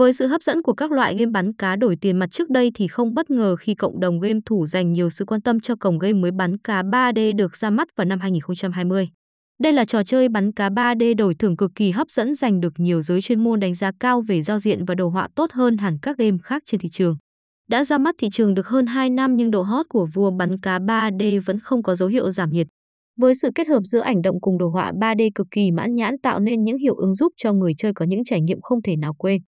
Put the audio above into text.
Với sự hấp dẫn của các loại game bắn cá đổi tiền mặt trước đây thì không bất ngờ khi cộng đồng game thủ dành nhiều sự quan tâm cho cổng game mới bắn cá 3D được ra mắt vào năm 2020. Đây là trò chơi bắn cá 3D đổi thưởng cực kỳ hấp dẫn giành được nhiều giới chuyên môn đánh giá cao về giao diện và đồ họa tốt hơn hẳn các game khác trên thị trường. Đã ra mắt thị trường được hơn 2 năm nhưng độ hot của vua bắn cá 3D vẫn không có dấu hiệu giảm nhiệt. Với sự kết hợp giữa ảnh động cùng đồ họa 3D cực kỳ mãn nhãn tạo nên những hiệu ứng giúp cho người chơi có những trải nghiệm không thể nào quên.